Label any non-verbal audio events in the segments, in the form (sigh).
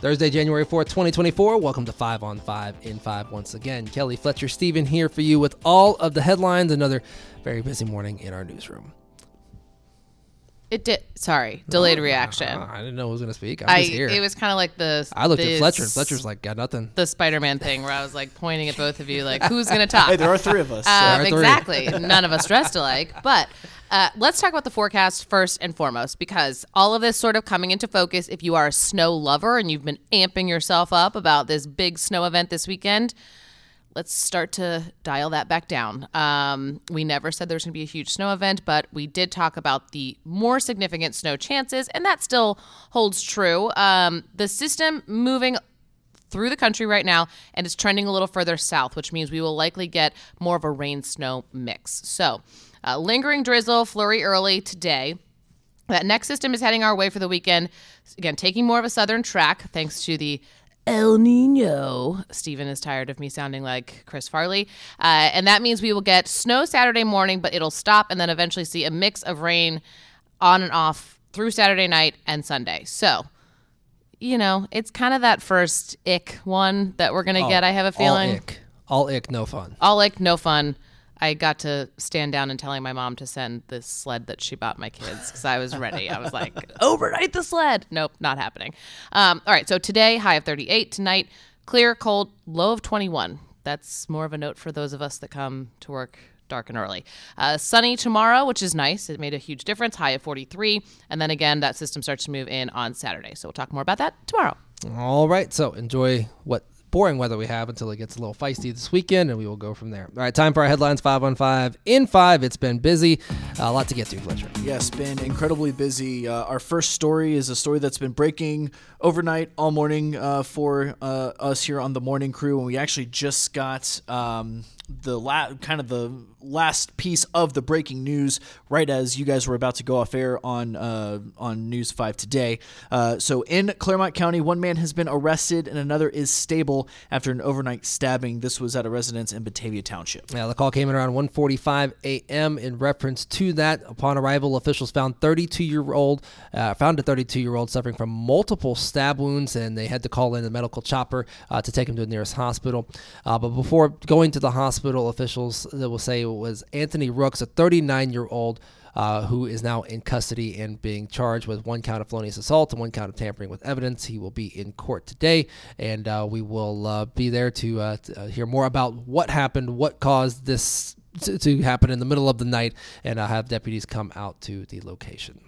Thursday, January 4th, 2024. Welcome to 5 on 5 in 5 once again. Kelly Fletcher Stephen here for you with all of the headlines. Another very busy morning in our newsroom. It did. Sorry, delayed reaction. I didn't know who was going to speak. I'm I just here. it was kind of like the. I looked the at Fletcher, and Fletcher's like, got nothing. the Spider-Man thing where I was like pointing at both of you, like who's gonna (laughs) talk? Hey, there are three of us. so- Um, are three. exactly. None of us dressed alike. But uh, let's talk about the forecast first and foremost, because all of this sort of coming into focus. If you are a snow lover and you've been amping yourself up about this big snow event this weekend, let's start to dial that back down. Um, we never said there's going to be a huge snow event, but we did talk about the more significant snow chances, and that still holds true. Um, the system moving through the country right now and it's trending a little further south, which means we will likely get more of a rain snow mix. So, uh, lingering drizzle, flurry early today. That next system is heading our way for the weekend. Again, taking more of a southern track thanks to the El Nino. Stephen is tired of me sounding like Chris Farley. Uh, and that means we will get snow Saturday morning, but it'll stop and then eventually see a mix of rain on and off through Saturday night and Sunday. So, you know, it's kind of that first ick one that we're going to get, I have a feeling. All ick. All ick, no fun. All like no fun. I got to stand down and telling my mom to send this sled that she bought my kids because I was ready. I was like, (laughs) overnight the sled. Nope, not happening. Um, all right, so today, high of 38. Tonight, clear, cold, low of 21. That's more of a note for those of us that come to work dark and early. Uh, sunny tomorrow, which is nice. It made a huge difference, high of 43. And then again, that system starts to move in on Saturday. So we'll talk more about that tomorrow. All right, so enjoy what boring weather we have until it gets a little feisty this weekend, and we will go from there. All right, time for our headlines five on five. In five, it's been busy. A lot to get to, Fletcher. Yes, been incredibly busy. Uh, our first story is a story that's been breaking overnight all morning uh, for uh, us here on the morning crew, and we actually just got um, the la- kind of the last piece of the breaking news right as you guys were about to go off air on uh, on News Five today. Uh, so in Clermont County, one man has been arrested and another is stable after an overnight stabbing. This was at a residence in Batavia Township. Yeah, the call came in around 1:45 a.m. In reference to that, upon arrival, officials found 32-year-old uh, found a 32-year-old suffering from multiple stab wounds, and they had to call in a medical chopper uh, to take him to the nearest hospital. Uh, but before going to the hospital, officials will say it was Anthony Rooks, a 39-year-old. Uh, who is now in custody and being charged with one count of felonious assault and one count of tampering with evidence. He will be in court today, and uh, we will uh, be there to, uh, to uh, hear more about what happened, what caused this to, to happen in the middle of the night, and uh, have deputies come out to the location.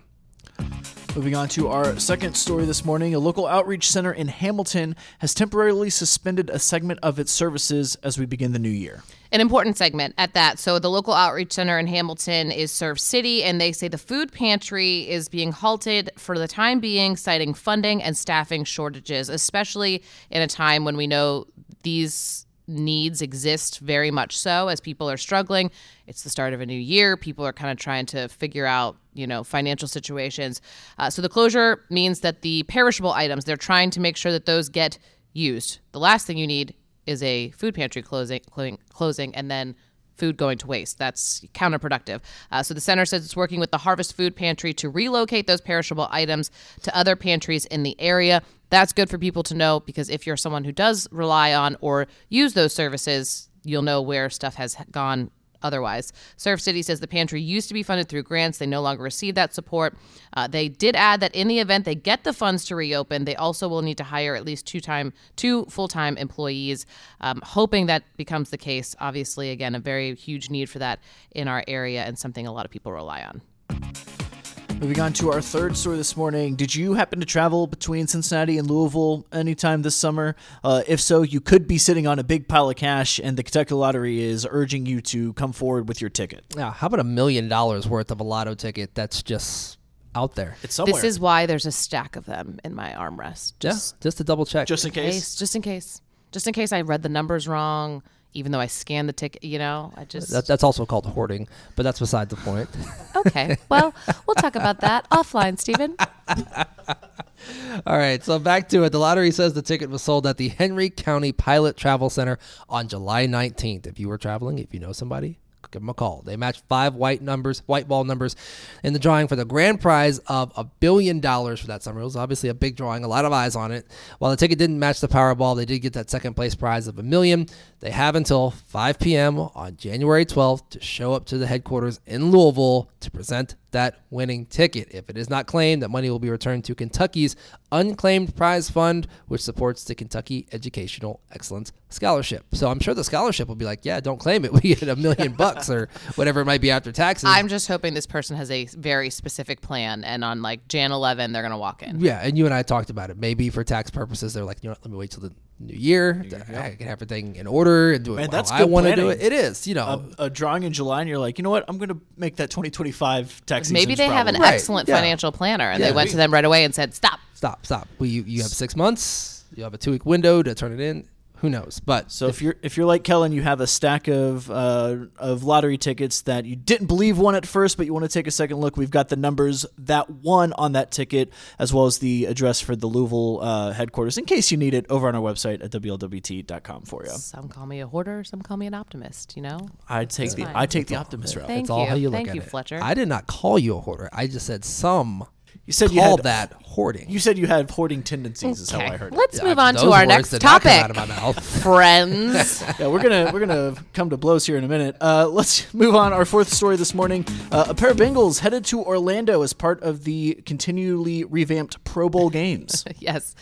Moving on to our second story this morning, a local outreach center in Hamilton has temporarily suspended a segment of its services as we begin the new year. An important segment at that. So, the local outreach center in Hamilton is Serve City, and they say the food pantry is being halted for the time being, citing funding and staffing shortages, especially in a time when we know these needs exist very much so as people are struggling. It's the start of a new year. People are kind of trying to figure out, you know, financial situations. Uh, so, the closure means that the perishable items, they're trying to make sure that those get used. The last thing you need is a food pantry closing, closing, closing and then food going to waste. That's counterproductive. Uh, so the center says it's working with the Harvest Food Pantry to relocate those perishable items to other pantries in the area. That's good for people to know because if you're someone who does rely on or use those services, you'll know where stuff has gone otherwise. Serve City says the pantry used to be funded through grants. They no longer receive that support. Uh, they did add that in the event they get the funds to reopen, they also will need to hire at least two time two full time employees. Um, hoping that becomes the case. Obviously, again, a very huge need for that in our area and something a lot of people rely on. Moving on to our third story this morning. Did you happen to travel between Cincinnati and Louisville anytime this summer? Uh, if so, you could be sitting on a big pile of cash, and the Kentucky Lottery is urging you to come forward with your ticket. Now, how about a million dollars worth of a lotto ticket that's just out there? It's somewhere. This is why there's a stack of them in my armrest. Just Just, just to double check. just in case. case, just in case, just in case I read the numbers wrong. Even though I scanned the ticket, you know, I just that, that's also called hoarding, but that's beside the point. (laughs) okay. Well, we'll talk about that offline, Stephen. (laughs) All right, so back to it. The lottery says the ticket was sold at the Henry County Pilot Travel Center on July 19th. If you were traveling, if you know somebody, give them a call. They match five white numbers, white ball numbers, in the drawing for the grand prize of a billion dollars for that summer. It was obviously a big drawing, a lot of eyes on it. While the ticket didn't match the Powerball, they did get that second place prize of a million. They have until 5 p.m. on January 12th to show up to the headquarters in Louisville to present that winning ticket. If it is not claimed, that money will be returned to Kentucky's unclaimed prize fund, which supports the Kentucky Educational Excellence Scholarship. So I'm sure the scholarship will be like, yeah, don't claim it. (laughs) We get a million bucks or (laughs) whatever it might be after taxes. I'm just hoping this person has a very specific plan, and on like Jan 11, they're gonna walk in. yeah, and you and I talked about it. Maybe for tax purposes, they're like, you know, what, let me wait till the new year. I can have everything in order and do it. Man, that's I good want to do planning. it. It is, you know. a, a drawing in July, and you're like, you know what? I'm going to make that 2025 tax. Maybe they have an Right, excellent yeah. financial planner, and Yeah. they went to them right away and said, "Stop." stop, stop. We, you, you have six months. You have a two week window to turn it in. Who knows? But So if you're if you're like Kellen, you have a stack of uh, of lottery tickets that you didn't believe won at first, but you want to take a second look. We've got the numbers that won on that ticket, as well as the address for the Louisville uh, headquarters, in case you need it, over on our website at wlwt.com for you. Some call me a hoarder, some call me an optimist. You know. I take the fine. I take the optimist route. Thank it's all how you look Thank at you, it. Fletcher. I did not call you a hoarder. I just said some You said you had that hoarding. You said you had hoarding tendencies. Is how I heard. it. Let's Yeah, move on those to our words next did not come topic, out of my mouth. (laughs) (laughs) friends. Yeah, we're gonna we're gonna come to blows here in a minute. Uh, let's (laughs) move on. Our fourth story this morning: uh, a pair of Bengals headed to Orlando as part of the continually revamped Pro Bowl games. (laughs) yes.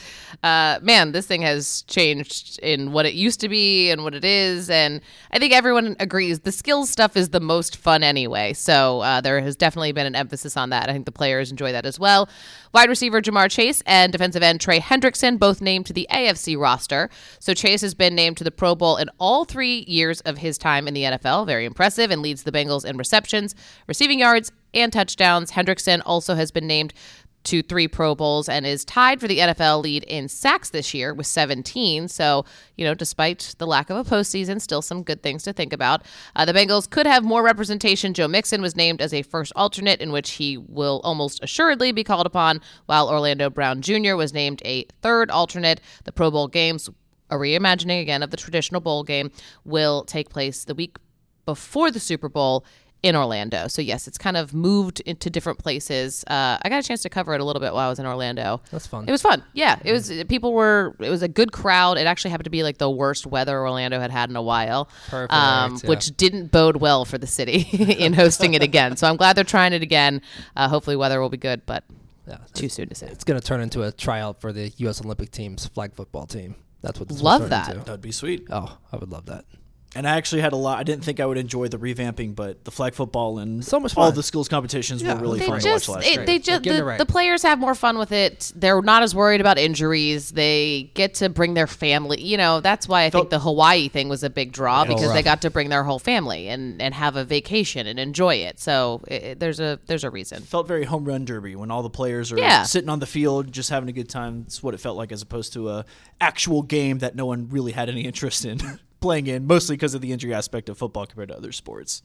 Uh, man, this thing has changed in what it used to be and what it is. And I think everyone agrees the skills stuff is the most fun anyway. So uh, there has definitely been an emphasis on that. I think the players enjoy that as well. Wide receiver Ja'Marr Chase and defensive end Trey Hendrickson both named to the AFC roster. So Chase has been named to the Pro Bowl in all three years of his time in the NFL. Very impressive and leads the Bengals in receptions, receiving yards, and touchdowns. Hendrickson also has been named to three Pro Bowls and is tied for the NFL lead in sacks this year with 17. So, you know, despite the lack of a postseason, still some good things to think about. Uh, the Bengals could have more representation. Joe Mixon was named as a first alternate, in which he will almost assuredly be called upon, while Orlando Brown Jr. was named a third alternate. The Pro Bowl games, a reimagining again of the traditional bowl game, will take place the week before the Super Bowl in Orlando. So yes, it's kind of moved into different places. Uh, I got a chance to cover it a little bit while I was in Orlando. That's fun. It was fun. Yeah, it was. People were. It was a good crowd. It actually happened to be like the worst weather Orlando had had in a while, Perfect, um, yeah. which didn't bode well for the city (laughs) in hosting it again. So I'm glad they're trying it again. Uh, hopefully, weather will be good, but Yeah, too soon to say. it's going to turn into a tryout for the U.S. Olympic team's flag football team. That's what this Love that. into. That'd be sweet. Oh, I would love that. And I actually had a lot. I didn't think I would enjoy the revamping, but the flag football and So much all the schools competitions Yeah, were really they fun They to watch just, last it, year. they just, the, right. the players have more fun with it. They're not as worried about injuries. They get to bring their family. You know, that's why I think the Hawaii thing was a big draw because they got to bring their whole family and, and have a vacation and enjoy it. So it, it- there's a there's a reason. felt very home run derby when all the players are Yeah. sitting on the field just having a good time. It's what it felt like as opposed to a actual game that no one really had any (laughs) interest in playing in, mostly because of the injury aspect of football compared to other sports.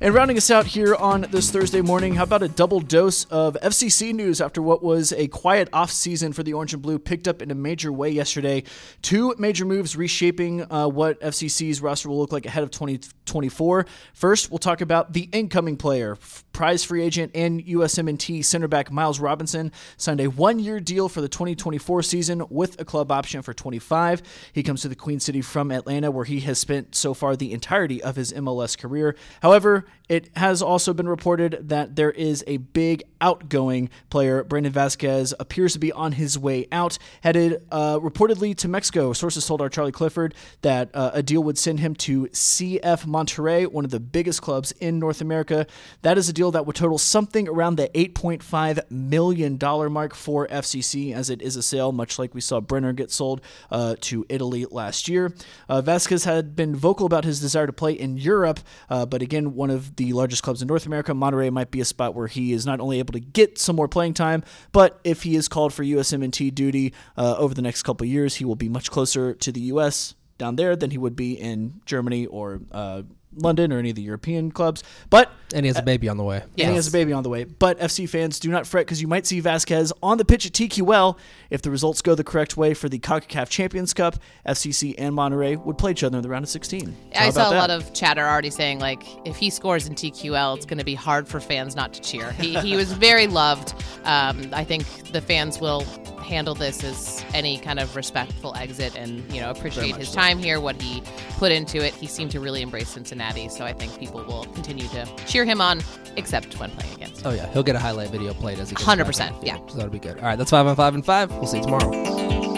And rounding us out here on this Thursday morning, how about a double dose of FCC news after what was a quiet off season for the Orange and Blue picked up in a major way yesterday. Two major moves reshaping uh, what FCC's roster will look like ahead of 2024. First, we'll talk about the incoming player, prize free agent and USMNT center back Miles Robinson signed a one-year deal for the 2024 season with a club option for 25. He comes to the Queen City from Atlanta, where he has spent so far the entirety of his MLS career. However, it has also been reported that there is a big outgoing player. Brandon Vazquez appears to be on his way out, headed uh, reportedly to Mexico. Sources told our Charlie Clifford that uh, a deal would send him to CF Monterrey, one of the biggest clubs in North America. That is a deal that would total something around the $8.5 million mark for FCC, as it is a sale, much like we saw Brenner get sold uh, to Italy last year. Uh, Vazquez had been vocal about his desire to play in Europe, uh, but again, one of the largest clubs in North America, Monterrey might be a spot where he is not only able to get some more playing time, but if he is called for USMNT duty uh, over the next couple years, he will be much closer to the U.S down there than he would be in Germany or uh, London or any of the European clubs. But And he has a baby on the way. and he has a baby on the way. But FC fans, do not fret because you might see Vazquez on the pitch at TQL if the results go the correct way for the CONCACAF Champions Cup. FCC and Monterrey would play each other in the round of 16. How I saw a that? lot of chatter already saying like if he scores in TQL, it's going to be hard for fans not to cheer. He, he was very loved. Um, I think the fans will handle this as any kind of respectful exit and you know appreciate his time here, what he put into it. He seemed to really embrace Cincinnati, so I think people will continue to cheer him on, except when playing against. Oh yeah, he'll get a highlight video played as he. 100%, back on the field. yeah. So that'll be good. All right, that's five on five and five. We'll see you tomorrow.